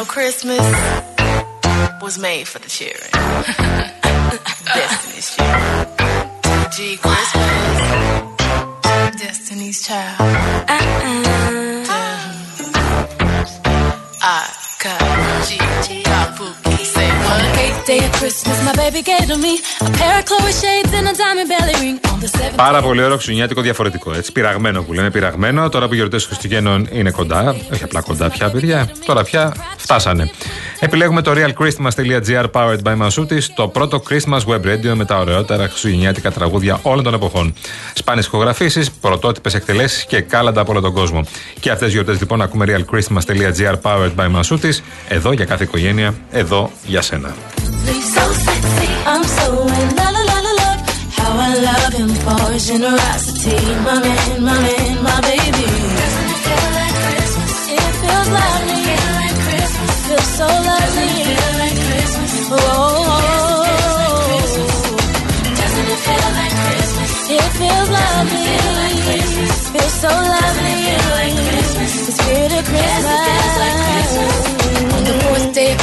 know, Christmas was made for the children. Destiny's children. G Christmas. Destiny's child. Uh-uh. I got G. Pookie. Say what? Eighth day of Christmas, my baby gave to me a pair of Chloe shades and a Πάρα πολύ ωραίο Χριστουγεννιάτικο διαφορετικό. Έτσι, πειραγμένο που λέμε, πειραγμένο. Τώρα που οι γιορτές Χριστουγέννων είναι κοντά, όχι απλά κοντά πια, παιδιά. Τώρα πια φτάσανε. Επιλέγουμε το realchristmas.gr powered by Masutis, το πρώτο Christmas web radio με τα ωραιότερα χριστουγεννιάτικα τραγούδια όλων των εποχών. Σπάνιες ηχογραφήσεις, πρωτότυπες εκτελέσεις και κάλαντα από όλο τον κόσμο. Και αυτές τι γιορτές λοιπόν ακούμε realchristmas.gr powered by Masutis, εδώ για κάθε οικογένεια, εδώ για σένα. So generosity. My man, my man, my baby. Doesn't it feel like Christmas? It feels lovely. Feel like Christmas. Feels so lovely. Feel like Christmas. Oh, doesn't it feel like Christmas? It feels lovely. Christmas. Feels so lovely.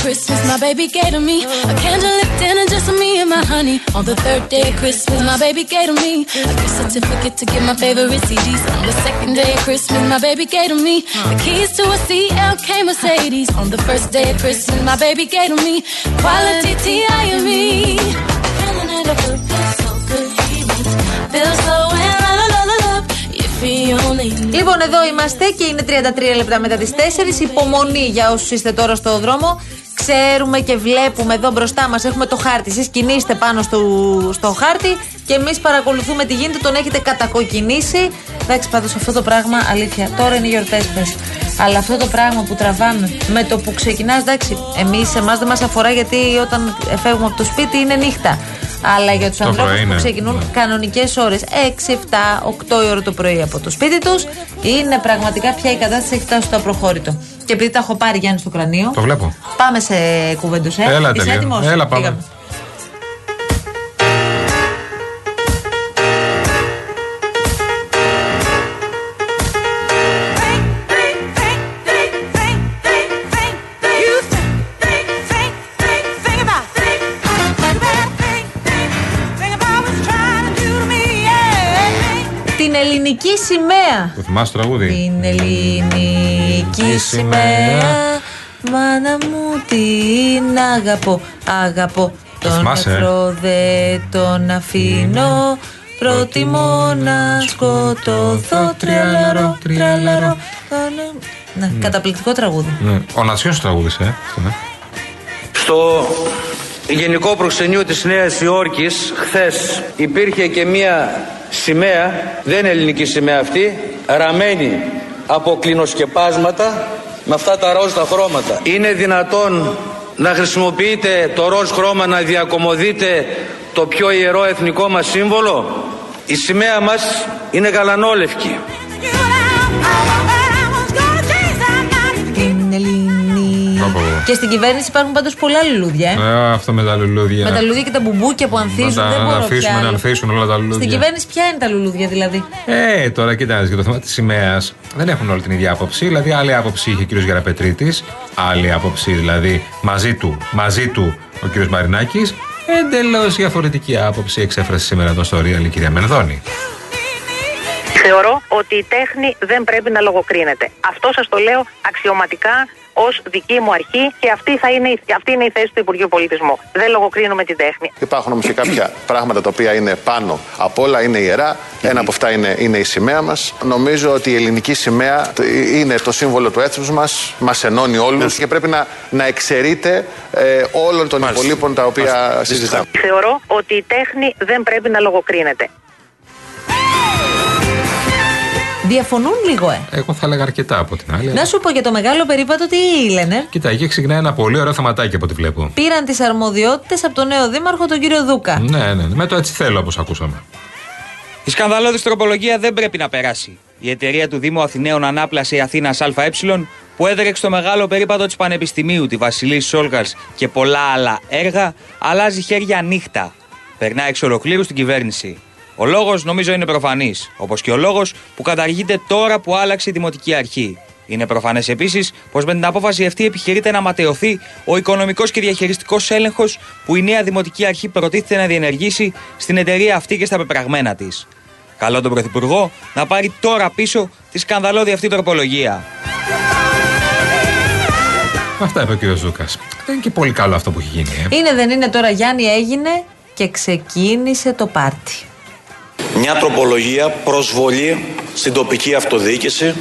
Christmas, my baby gave to me a candlelit dinner just for me and my honey. On the third day of Christmas, my baby gave to me a gift certificate to get my favorite CDs. On the second day of Christmas, my baby gave to me the keys to a CLK Mercedes. On the first day of Christmas, my baby gave to me quality TI and me. Feeling it up, feels so good. He makes me feel so in la la la la love. If he only knew. Λοιπόν, εδώ είμαστε και είναι 33 λεπτά μετά τι 4. Υπομονή για όσου είστε τώρα στο δρόμο. Ξέρουμε και βλέπουμε εδώ μπροστά μας έχουμε το χάρτη. Εσείς κινείστε πάνω στο, στο χάρτη και εμείς παρακολουθούμε τι γίνεται. Τον έχετε κατακοκκινήσει. Εντάξει, πάντως αυτό το πράγμα αλήθεια. Τώρα είναι οι γιορτές πες. Αλλά αυτό το πράγμα που τραβάμε με το που ξεκινάς, εντάξει, εμείς εμάς δεν μας αφορά γιατί όταν φεύγουμε από το σπίτι είναι νύχτα. Αλλά για τους Το ανθρώπους πρωί που είναι. ξεκινούν Ναι. κανονικές ώρες 6, 7, 8 η ώρα το πρωί από το σπίτι τους, είναι πραγματικά πια η κατάσταση έχει φτάσει στο απροχώρητο. Και επειδή τα έχω πάρει Γιάννη στο κρανίο, Το βλέπω. πάμε σε κουβέντους, ε. Έλα, Είσαι τελείω. έτοιμος; Έλα, πάμε. Πήγαμε. Ελληνική σημαία. Το θυμάσαι το τραγούδι; Την ελληνική σημαία. Μάνα μου την αγαπώ, αγαπώ. Τον θυμάσαι, ε; εχθρό δεν τον αφήνω. Προτιμώ να σκοτωθώ. Τρελαρό, τρελαρό. Ναι, καταπληκτικό τραγούδι. Ναι. Ο Νατσιός τραγούδισε, ε. αυτό, ναι. Στο γενικό προξενείο της Νέας Υόρκης χθες υπήρχε και μία σημαία, δεν είναι ελληνική σημαία αυτή, ραμμένη από κλινοσκεπάσματα με αυτά τα ροζ τα χρώματα. Είναι δυνατόν να χρησιμοποιείτε το ροζ χρώμα να διακομωδείτε το πιο ιερό εθνικό μας σύμβολο; Η σημαία μας είναι γαλανόλευκη. Και στην κυβέρνηση υπάρχουν πάντως πολλά λουλούδια. Ε. Ε, αυτό με τα λουλούδια. Με τα λουλούδια και τα μπουμπούκια που ανθίζουν. Να τα δεν μπορώ αφήσουμε πια να άλλο. ανθίσουν όλα τα λουλούδια. Στην κυβέρνηση ποια είναι τα λουλούδια δηλαδή; Ε, τώρα κοιτάξτε, για το θέμα της σημαίας δεν έχουν όλη την ίδια άποψη. Δηλαδή, άλλη άποψη είχε ο κ. Γεραπετρίτης, άλλη άποψη δηλαδή μαζί του, μαζί του ο κ. Μαρινάκης. Εντελώς διαφορετική άποψη εξέφρασε σήμερα το στο Real η κυρία Μενδώνη. Θεωρώ ότι η τέχνη δεν πρέπει να λογοκρίνεται. Αυτό σας το λέω αξιωματικά ως δική μου αρχή και αυτή, θα είναι, η- αυτή είναι η θέση του Υπουργείου Πολιτισμού. Δεν λογοκρίνουμε την τέχνη. Υπάρχουν όμως και κάποια πράγματα τα οποία είναι πάνω από όλα, είναι ιερά. Ένα από αυτά είναι, είναι η σημαία μας. Νομίζω ότι η ελληνική σημαία είναι το σύμβολο του έθνους μας, μας ενώνει όλους και πρέπει να, να εξαιρείται ε, όλων των υπολείπων τα οποία συζητάμε. Θεωρώ ότι η τέχνη δεν πρέπει να λογοκρίνεται. Διαφωνούν λίγο, ε. Εγώ θα έλεγα αρκετά από την άλλη. Να σου πω για το μεγάλο περίπατο τι λένε; Κοίτα, εκεί ξεκινάει ένα πολύ ωραίο θεματάκι από ό,τι βλέπω. Πήραν τις αρμοδιότητες από τον νέο δήμαρχο, τον κύριο Δούκα. Ναι, ναι, ναι. Με το έτσι θέλω όπως ακούσαμε. Η σκανδαλώδης τροπολογία δεν πρέπει να περάσει. Η εταιρεία του Δήμου Αθηναίων Ανάπλαση Αθήνα ΑΕ, που έδρεξε το μεγάλο περίπατο της Πανεπιστημίου, τη Βασιλής Σόλγας και πολλά άλλα έργα, αλλάζει χέρια νύχτα. Περνάει εξ ολοκλήρου στην κυβέρνηση. Ο λόγος νομίζω είναι προφανής, όπως και ο λόγος που καταργείται τώρα που άλλαξε η δημοτική αρχή. Είναι προφανές επίσης πως με την απόφαση αυτή επιχειρείται να ματαιωθεί ο οικονομικός και διαχειριστικός έλεγχος που η νέα Δημοτική Αρχή προτίθεται να διενεργήσει στην εταιρεία αυτή και στα πεπραγμένα της. Καλό τον Πρωθυπουργό να πάρει τώρα πίσω τη σκανδαλώδη αυτή τροπολογία. Αυτά είπε ο κ. Ζούκας. Δεν είναι και πολύ καλό αυτό που έχει γίνει. Ε. Είναι δεν είναι τώρα Γιάννη έγινε και ξεκίνησε το πάρτι. Μια τροπολογία προσβολή στην τοπική αυτοδιοίκηση,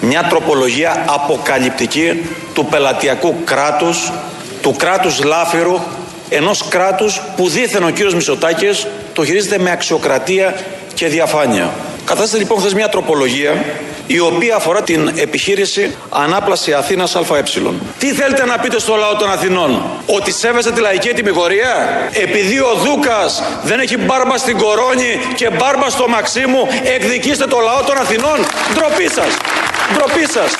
μια τροπολογία αποκαλυπτική του πελατειακού κράτους, του κράτους λάφυρου, ενός κράτους που δίθεν ο κύριος Μητσοτάκης το χειρίζεται με αξιοκρατία και διαφάνεια. Κατάσταση λοιπόν χθες μια τροπολογία η οποία αφορά την επιχείρηση Ανάπλαση Αθήνας ΑΕ. Τι θέλετε να πείτε στο λαό των Αθηνών, Ότι σέβεστε τη λαϊκή τιμιγορία, επειδή ο Δούκας δεν έχει μπάρμπα στην Κορώνη και μπάρμπα στο Μαξίμου, εκδικήστε το λαό των Αθηνών. Ντροπή σας! Ντροπή σας!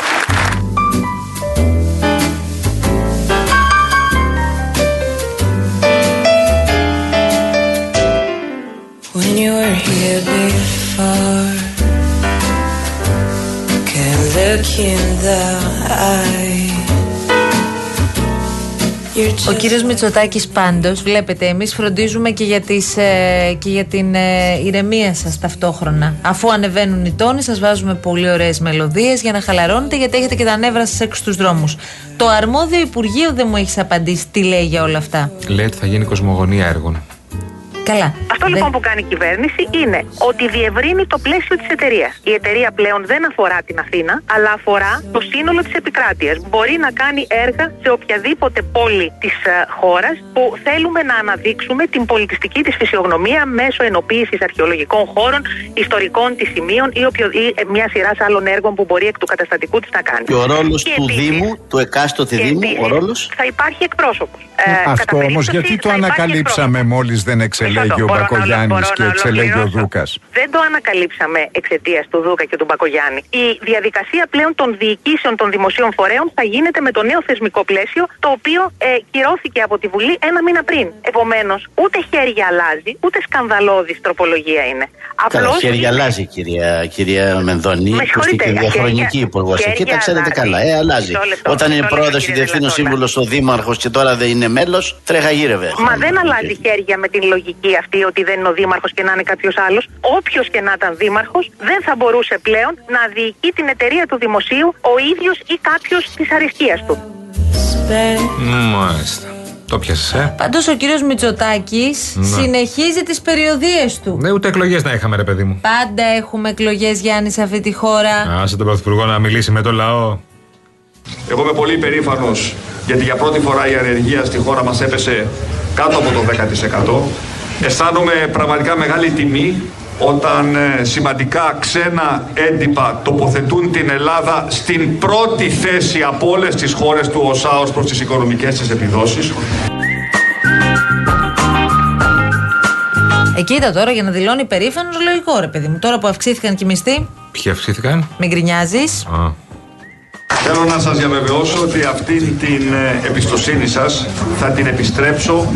Ο just κύριος Μητσοτάκης πάντως, βλέπετε, εμείς φροντίζουμε και για, τις, ε, και για την ε, ηρεμία σας ταυτόχρονα. Αφού ανεβαίνουν οι τόνοι, σας βάζουμε πολύ ωραίες μελωδίες για να χαλαρώνετε, γιατί έχετε και τα νεύρα σας έξω στους δρόμους. Το αρμόδιο Υπουργείο δεν μου έχεις απαντήσει τι λέει για όλα αυτά. Λέει ότι θα γίνει κοσμογονία έργων. Καλά. Αυτό Δεν- λοιπόν που κάνει η κυβέρνηση είναι ότι διευρύνει το πλαίσιο της εταιρείας. Η εταιρεία πλέον δεν αφορά την Αθήνα, αλλά αφορά το σύνολο της επικράτειας. Μπορεί να κάνει έργα σε οποιαδήποτε πόλη της χώρας που θέλουμε να αναδείξουμε την πολιτιστική της φυσιογνωμία μέσω ενοποίησης αρχαιολογικών χώρων, ιστορικών της σημείων ή, οποιο, ή ε, μια σειρά άλλων έργων που μπορεί εκ του καταστατικού της να κάνει. Και ο ρόλος Και του επίσης- Δήμου, του εκάστοτε και Δήμου, ο επίσης ρόλος; Θα υπάρχει εκπρόσωπος. Αυτό όμως γιατί το ανακαλύψαμε μόλις δεν εξελέγει ο Μπακογιάννης και εξελέγει ο Δούκας. Δεν το ανακαλύψαμε εξαιτίας του Δούκα και του Μπακογιάννη. Η διαδικασία πλέον των διοικήσεων των δημοσίων φορέων θα γίνεται με το νέο θεσμικό πλαίσιο, το οποίο ε, κυρώθηκε από τη Βουλή ένα μήνα πριν. Επομένως, ούτε χέρια αλλάζει, ούτε σκανδαλώδης τροπολογία είναι. Καλά, Απλώς χέρια είναι- αλλάζει, κυρία, κυρία Μενδώνη, Με που είστε συγχωρείτε, και διαχρονική χέρια- υπουργό. χέρια Εκεί τα ξέρετε αλλάζει. καλά. Ε, αλλάζει. Μισό λεπτό, Όταν είναι μισό λεπτό, πρόεδρος ή κύριε διευθύνων Δελατόλα. σύμβουλος ο δήμαρχος και τώρα δεν είναι μέλος, τρέχα γύρευε. Μα δεν αλλάζει χέρια με την λογική αυτή ότι δεν είναι ο Δήμαρχος και να είναι κάποιος άλλος. Όποιος και να ήταν Δήμαρχος δεν θα μπορούσε πλέον να διοικεί την εταιρεία του δημοσίου ο ίδιος ή κάποιος της αριστείας του. Μάλιστα. Το πιάσες, ε; Πάντως ο κύριος Μητσοτάκης Ναι. συνεχίζει τις περιοδίες του. Ναι, ούτε εκλογές να είχαμε, ρε παιδί μου. Πάντα έχουμε εκλογές Γιάννη σε αυτή τη χώρα. Άσε τον Πρωθυπουργό να μιλήσει με τον λαό. Εγώ είμαι πολύ περήφανος γιατί για πρώτη φορά η ανεργία στη χώρα μας έπεσε κάτω από το 10%. Αισθάνομαι πραγματικά μεγάλη τιμή όταν ε, σημαντικά ξένα έντυπα τοποθετούν την Ελλάδα στην πρώτη θέση από όλες τις χώρες του ΟΣΑ ως προς τις οικονομικές της επιδόσεις. Εκεί ήταν τώρα για να δηλώνει περήφανος, λογικό ρε παιδί μου. Τώρα που αυξήθηκαν και οι μισθοί, Ποιοι αυξήθηκαν; μην γκρινιάζεις. Α. Θέλω να σας διαβεβαιώσω ότι αυτή την ε, εμπιστοσύνη σας θα την επιστρέψω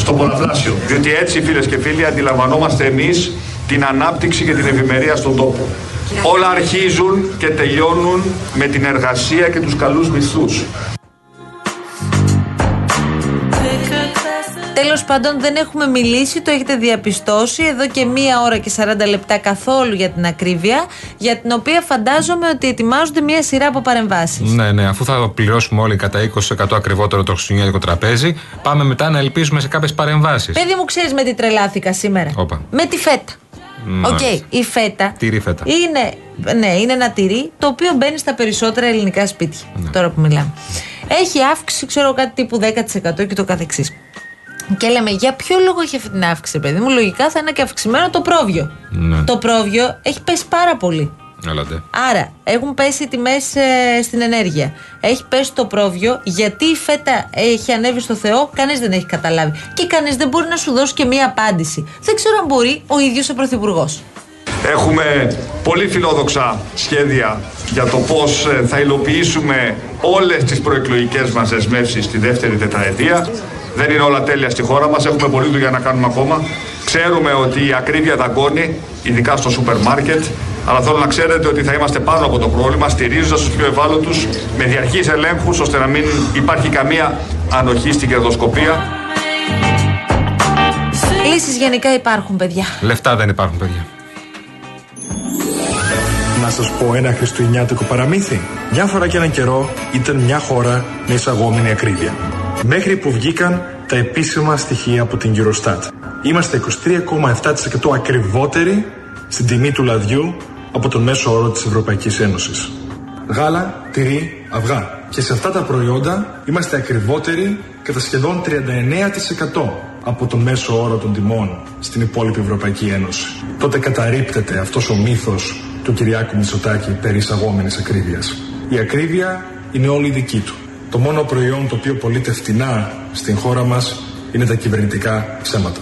στο πολλαπλάσιο. Διότι έτσι φίλες και φίλοι αντιλαμβανόμαστε εμείς την ανάπτυξη και την ευημερία στον τόπο. Όλα αρχίζουν και τελειώνουν με την εργασία και τους καλούς μισθούς. Τέλος πάντων, δεν έχουμε μιλήσει, το έχετε διαπιστώσει εδώ και μία ώρα και 40 λεπτά καθόλου για την ακρίβεια, για την οποία φαντάζομαι ότι ετοιμάζονται μία σειρά από παρεμβάσεις. Ναι, ναι, αφού θα πληρώσουμε όλοι κατά 20% ακριβότερο το χριστουγεννιάτικο τραπέζι, πάμε μετά να ελπίζουμε σε κάποιες παρεμβάσεις. Παιδί μου, ξέρεις με τι τρελάθηκα σήμερα. Όπα. Με τη φέτα. Οκ, Μάλιστα. η φέτα. Τυρί φέτα. Είναι, ναι, είναι ένα τυρί το οποίο μπαίνει στα περισσότερα ελληνικά σπίτια. Ναι. Τώρα που μιλάμε. Έχει αύξηση, ξέρω κάτι τύπου 10% και το καθεξής. Και λέμε, για ποιο λόγο έχει αυτή την αύξηση, παιδί μου; Λογικά θα είναι και αυξημένο το πρόβιο. Ναι. Το πρόβιο έχει πέσει πάρα πολύ. Έλατε. Άρα, έχουν πέσει οι τιμές στην ενέργεια. Έχει πέσει το πρόβιο, γιατί η φέτα έχει ανέβει στο Θεό, κανείς δεν έχει καταλάβει. Και κανείς δεν μπορεί να σου δώσει και μία απάντηση. Δεν ξέρω αν μπορεί ο ίδιος ο Πρωθυπουργός. Έχουμε πολύ φιλόδοξα σχέδια για το πώς ε, θα υλοποιήσουμε όλες τις προεκλογικές μας δεσμεύσεις στη δεύτερη τετραετία. Δεν είναι όλα τέλεια στη χώρα μας, έχουμε πολλή δουλειά να κάνουμε ακόμα. Ξέρουμε ότι η ακρίβεια δαγκώνει, ειδικά στο σούπερ μάρκετ. Αλλά θέλω να ξέρετε ότι θα είμαστε πάνω από το πρόβλημα, στηρίζοντας τους πιο ευάλωτους με διαρκείς ελέγχους, ώστε να μην υπάρχει καμία ανοχή στην κερδοσκοπία. Λύσεις γενικά υπάρχουν, παιδιά. Λεφτά δεν υπάρχουν, παιδιά. Να σας πω ένα χριστουγεννιάτικο παραμύθι. Μια φορά και έναν καιρό ήταν μια χώρα με εισαγόμενη ακρίβεια. Μέχρι που βγήκαν τα επίσημα στοιχεία από την Eurostat. Είμαστε 23,7% ακριβότεροι στην τιμή του λαδιού από τον μέσο όρο της Ευρωπαϊκής Ένωσης. Γάλα, τυρί, αυγά. Και σε αυτά τα προϊόντα είμαστε ακριβότεροι κατά σχεδόν 39% από τον μέσο όρο των τιμών στην υπόλοιπη Ευρωπαϊκή Ένωση. Τότε καταρρύπτεται αυτός ο μύθος του Κυριάκου Μητσοτάκη περί εισαγόμενης ακρίβειας. Η ακρίβεια είναι όλη δική του. Το μόνο προϊόν το οποίο πωλείται φτηνά στην χώρα μας είναι τα κυβερνητικά ψέματα.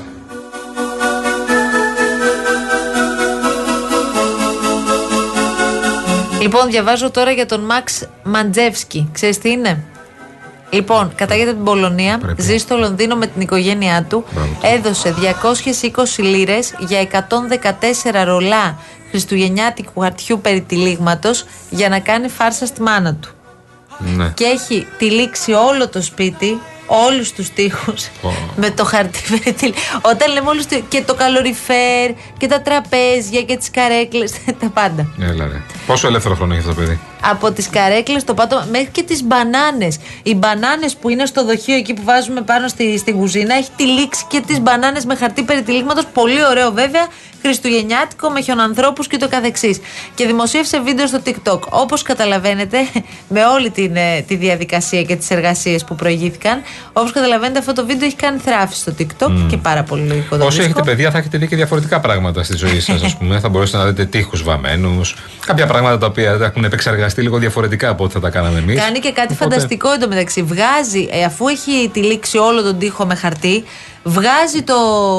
Λοιπόν, διαβάζω τώρα για τον Μαξ Μαντζεύσκι. Ξέρεις τι είναι; Λοιπόν, κατάγεται από την Πολωνία, ζει στο Λονδίνο με την οικογένειά του. Έδωσε 220 λίρες για 114 ρολά χριστουγεννιάτικου χαρτιού περί τυλίγματος για να κάνει φάρσα στη μάνα του. Ναι. Και έχει τυλίξει όλο το σπίτι, όλους τους τοίχους με το χαρτί περί τυλί- Όταν λέμε όλους τους. και το καλοριφέρ και τα τραπέζια και τις καρέκλες, τα πάντα. Έλα ρε. Πόσο ελεύθερο χρόνο έχει αυτό το παιδί; Από τις καρέκλες, το πάτωμα, μέχρι και τις μπανάνες. Οι μπανάνες που είναι στο δοχείο εκεί που βάζουμε πάνω στη, στη κουζίνα, έχει τυλίξει και τις μπανάνες με χαρτί περιτυλίγματος. Πολύ ωραίο βέβαια. Χριστουγεννιάτικο με χιονανθρώπους και το καθεξής. Και δημοσίευσε βίντεο στο TikTok. Όπως καταλαβαίνετε, με όλη την, ε, τη διαδικασία και τις εργασίες που προηγήθηκαν, όπως καταλαβαίνετε, αυτό το βίντεο έχει κάνει θράψη στο TikTok και πάρα πολύ λογικό το Όσοι βρίσκω. έχετε παιδιά, θα έχετε δει και διαφορετικά πράγματα στη ζωή σας, ας πούμε. θα μπορέσετε να δείτε τείχους βαμμένους. Κάποια πράγματα τα οποία έχουν επεξεργαστεί λίγο διαφορετικά από ό,τι θα τα κάναμε εμείς. Κάνει και κάτι φανταστικό εντωμεταξύ. Βγάζει, ε, αφού έχει τυλίξει όλο τον τοίχο με χαρτί, βγάζει το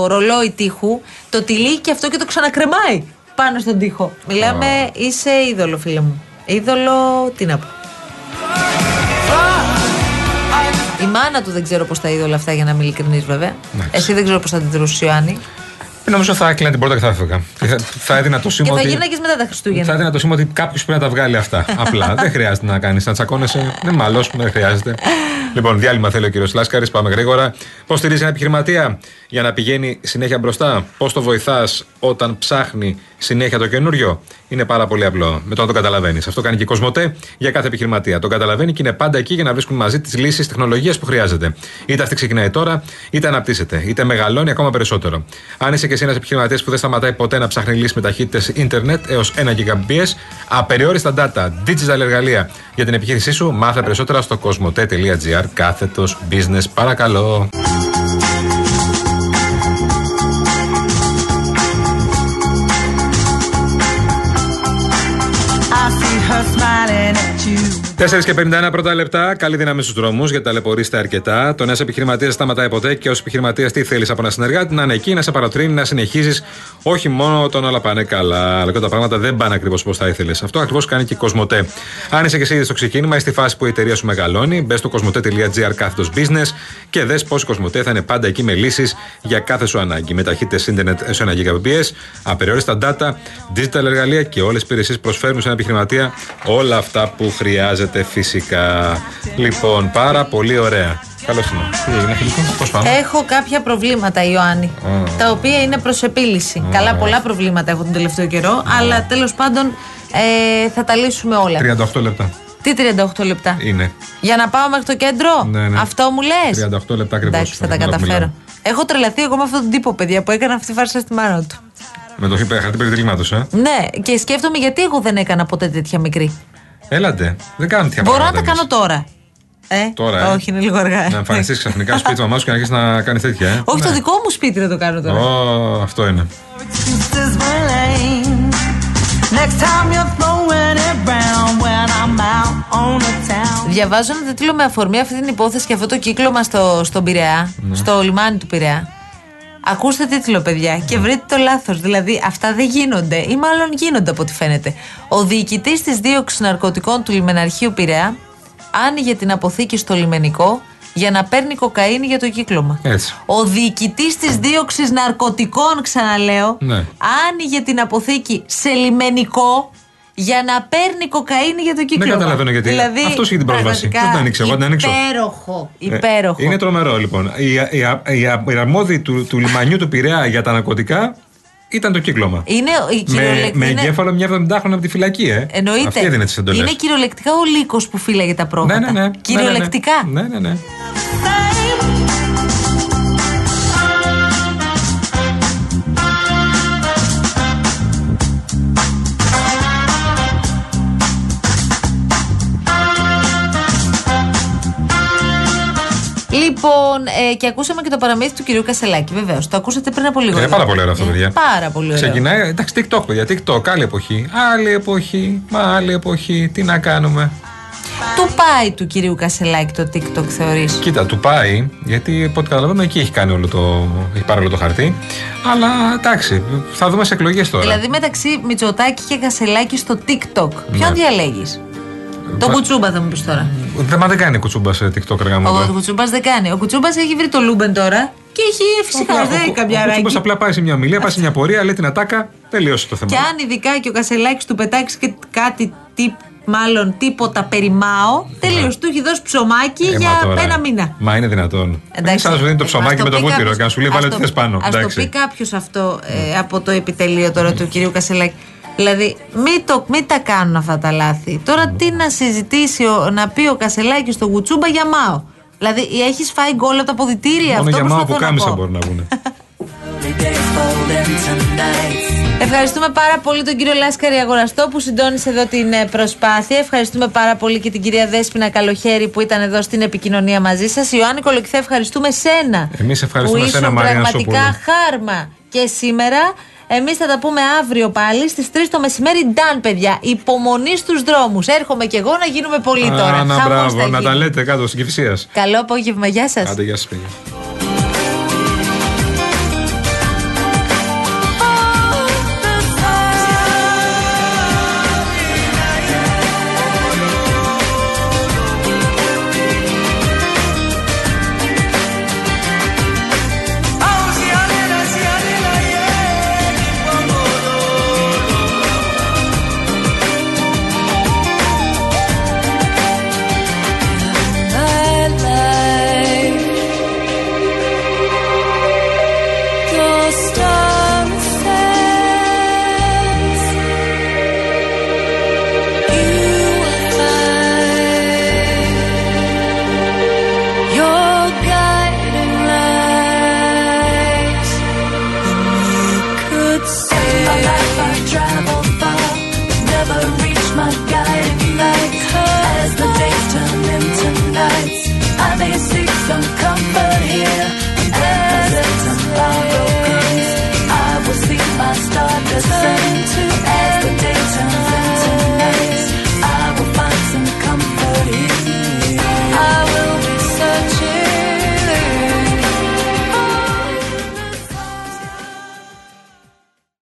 ρολόι τείχου, το τυλίγει και αυτό και το ξανακρεμάει πάνω στον τοίχο. Μιλάμε, είσαι είδωλο, φίλε μου. Είδωλο, τι να πω. Η μάνα του δεν ξέρω πώς τα είδε όλα αυτά για να είμαι ειλικρινής, βέβαια. Εσύ δεν ξέρω πώς θα αντιδρούσε ο Ιωάννη. Νομίζω θα έκλεινα την πόρτα και θα έφευγα. Και θα, θα έδινα το Και σήμα θα ότι. γίναγε μετά τα Χριστούγεννα. Θα έδινα το σήμα ότι κάποιος πρέπει να τα βγάλει αυτά. Απλά. δεν χρειάζεται να κάνεις να τσακώνεσαι. Δεν μάλλον δεν χρειάζεται. Λοιπόν, διάλειμμα θέλει ο κύριος Λάσκαρης. Πάμε γρήγορα. Πώς στηρίζει ένα επιχειρηματία για να πηγαίνει συνέχεια μπροστά; Πώς το βοηθάς όταν ψάχνει συνέχεια το καινούριο; Είναι πάρα πολύ απλό. Με το να το καταλαβαίνεις. Αυτό κάνει και η Κοσμοτέ για κάθε επιχειρηματία. Τον καταλαβαίνει και είναι πάντα εκεί για να βρίσκουν μαζί τις λύσεις τεχνολογίας που χρειάζεται. Είτε αυτή ξεκινάει τώρα, είτε αναπτύσσεται, είτε μεγαλώνει ακόμα περισσότερο. Αν είσαι και εσύ ένας επιχειρηματίας που δεν σταματάει ποτέ να ψάχνει λύσεις με ταχύτητες ίντερνετ έως 1 Gbps, απεριόριστα data, digital εργαλεία για την επιχείρησή σου, μάθε περισσότερα στο cosmote.gr κάθετος business. Παρακαλώ. 4 και 51 πρώτα λεπτά. Καλή δύναμη στους δρόμους γιατί ταλαιπωρείστε αρκετά. Το ένα επιχειρηματίας δεν σταματάει ποτέ και ως επιχειρηματίας τι θέλεις από ένα συνεργάτη; Να είναι εκεί, να σε παροτρύνει, να συνεχίζεις. Όχι μόνο όταν όλα πάνε καλά, αλλά και τα πράγματα δεν πάνε ακριβώς πώ θα ήθελες. Αυτό ακριβώς κάνει και η Κοσμοτέ. Αν είσαι και εσύ ήδη στο ξεκίνημα ή στη φάση που η εταιρεία σου μεγαλώνει, μπες στο cosmote.gr κάθετος business και δες πώς η Κοσμοτέ θα είναι πάντα εκεί με λύσεις για κάθε σου ανάγκη. Με ταχύτητες ίντερνετ έω 1 Gbps, απεριόριστα data, digital εργαλεία και όλες τις υπηρεσίες προσφέρουν σε ένα επιχειρηματία όλα αυτά που χρειάζεται φυσικά. Λοιπόν, πάρα πολύ ωραία. Καλώς είναι. Τι έγινε, φιλικό, πώς πάμε; Έχω κάποια προβλήματα, Ιωάννη. Α. Τα οποία είναι προς επίλυση. Καλά, πολλά προβλήματα έχω τον τελευταίο καιρό. Αλλά τέλος πάντων ε, θα τα λύσουμε όλα. 38 λεπτά Τι 38 λεπτά; είναι. Για να πάω μέχρι το κέντρο; Ναι, ναι. Αυτό μου λες; 38 λεπτά ακριβώς. Εντάξει, θα τα καταφέρω. Έχω τρελαθεί εγώ με αυτόν τον τύπο, παιδιά, που έκανα αυτή τη φάρσα στη μάνα του. Με το χαρτί χαρτί περιτριγμάτο, ε. Ναι, και σκέφτομαι γιατί εγώ δεν έκανα ποτέ τέτοια μικρή. Έλατε. Δεν κάνω τέτοια Μπορώ να τα πράγματα κάνω τώρα. Ε, Τώρα, ε; Όχι, είναι λίγο αργά. Να εμφανιστείς ξαφνικά στο σπίτι τη μαμάς σου και να αρχίσεις να κάνεις τέτοια, ε; Όχι, το δικό μου σπίτι να το κάνω τώρα. Ω, αυτό είναι. Excuses were lame. Next time you're throwing it round when I'm out on the town. Διαβάζω ένα τίτλο με αφορμή αυτή την υπόθεση και αυτό το κύκλωμα στο, στον Πειραιά, Ναι. στο λιμάνι του Πειραιά. Ακούστε τίτλο, παιδιά, και Ναι. βρείτε το λάθος. Δηλαδή, αυτά δεν γίνονται, ή μάλλον γίνονται από ό,τι φαίνεται. Ο διοικητής της δίωξης ναρκωτικών του λιμεναρχείου Πειραιά άνοιγε την αποθήκη στο λιμενικό για να παίρνει κοκαίνη για το κύκλωμα. Έτσι. Ο διοικητής της δίωξης ναρκωτικών, ξαναλέω, Ναι. άνοιγε την αποθήκη σε λιμενικό για να παίρνει κοκαίνη για το κύκλωμα. καταλαβαίνω γιατί. Δηλαδή, Αυτός είχε την πρόσβαση. πραγματικά, Δεν την άνοιξε, εγώ την ανοίξω. Υπέροχο. Ε, Υπέροχο. είναι τρομερό λοιπόν. Η, η, η, η αρμόδιοι του, του λιμανιού του Πειραιά για τα ναρκωτικά ήταν το κύκλωμα. Είναι, η Με, κυριολεκ- με είναι- εγκέφαλο μια 70χρονη από τη φυλακή, ε. Εννοείται. Αυτή έδινε τις εντολές. Είναι κυριολεκτικά ο λύκος που φύλαγε τα πρόβατα. Ναι, ναι, ναι. Κυριολεκτικά. Ναι, ναι, ναι. Λοιπόν, ε, και ακούσαμε και το παραμύθι του κυρίου Κασελάκη, βεβαίως. Το ακούσατε πριν από λίγο. Είναι εδώ. πάρα πολύ ωραίο αυτό, Ε, παιδιά. Πάρα πολύ ωραίο. Ξεκινάει, εντάξει, TikTok, παιδιά. TikTok, άλλη εποχή. Άλλη εποχή, μα άλλη εποχή. Τι να κάνουμε. Του πάει του κυρίου Κασελάκη το TikTok, θεωρείς; Κοίτα, του πάει, γιατί από ό,τι καταλαβαίνω εκεί έχει κάνει όλο το. έχει πάρει όλο το χαρτί. Αλλά εντάξει, θα δούμε σε εκλογές τώρα. Δηλαδή μεταξύ Μητσοτάκη και Κασελάκη στο TikTok. Ποιον Ναι. διαλέγεις; Το Βα- κουτσούμπα θα μου πεις τώρα. Δεν, μα δεν κάνει κουτσούμπας σε TikTok, ρε γάμο. Ο κουτσούμπας δεν κάνει. Ο κουτσούμπας έχει βρει το Λούμπεν τώρα και έχει φυσικά δεν έχει καμιά Ο ανάγκη. κουτσούμπας απλά πάει σε μια ομιλία, πάει σε μια πορεία, λέει την ατάκα, τελείωσε το θέμα. Και αν ειδικά και ο Κασελάκης του πετάξει και κάτι τύπ, μάλλον τίποτα περί ΜΑΟ, τελείω. Του έχει δώσει ψωμάκι Ναι. Ε, μα για τώρα. ένα μήνα. Μα είναι δυνατόν. Εντάξει. Είναι σαν να σου δίνει το Ε, ψωμάκι ας με το πει βούτυρο κάποιος- και να σου λέει ας βάλε το- τις θε πάνω. Ας το Εντάξει. πει κάποιος αυτό ε, από το επιτελείο τώρα του κυρίου Κασελάκη. Δηλαδή, μην, το, μην τα κάνουν αυτά τα λάθη. Τώρα τι να συζητήσει, ο- να πει ο Κασελάκης στο Γουτσούμπα για ΜΑΟ. Δηλαδή, έχεις φάει γκολ από τα ποδητήρια. Μόνο αυτό για μάο προσπαθώ που να κάμισα πω. μπορεί να βγουν. Ευχαριστούμε πάρα πολύ τον κύριο Λάσκαρη Αγοραστό που συντόνισε εδώ την ε, προσπάθεια. Ευχαριστούμε πάρα πολύ και την κυρία Δέσποινα Καλοχέρη που ήταν εδώ στην επικοινωνία μαζί σας. Ιωάννη Κολοκυθέ, ευχαριστούμε σένα. Εμείς ευχαριστούμε που σένα, ήσουν Μαρία πραγματικά Νασόπουλου. χάρμα και σήμερα. Εμείς θα τα πούμε αύριο πάλι στις 3 το μεσημέρι. Νταν, παιδιά. Υπομονή στους δρόμους. Έρχομαι κι εγώ να γίνουμε πολύ τώρα. Α, να Χαμός μπράβο, θα να γίνει. τα λέτε κάτω στην Κυφσίας. Καλό απόγευμα. Γεια σας. Άντε, γεια σας παιδιά.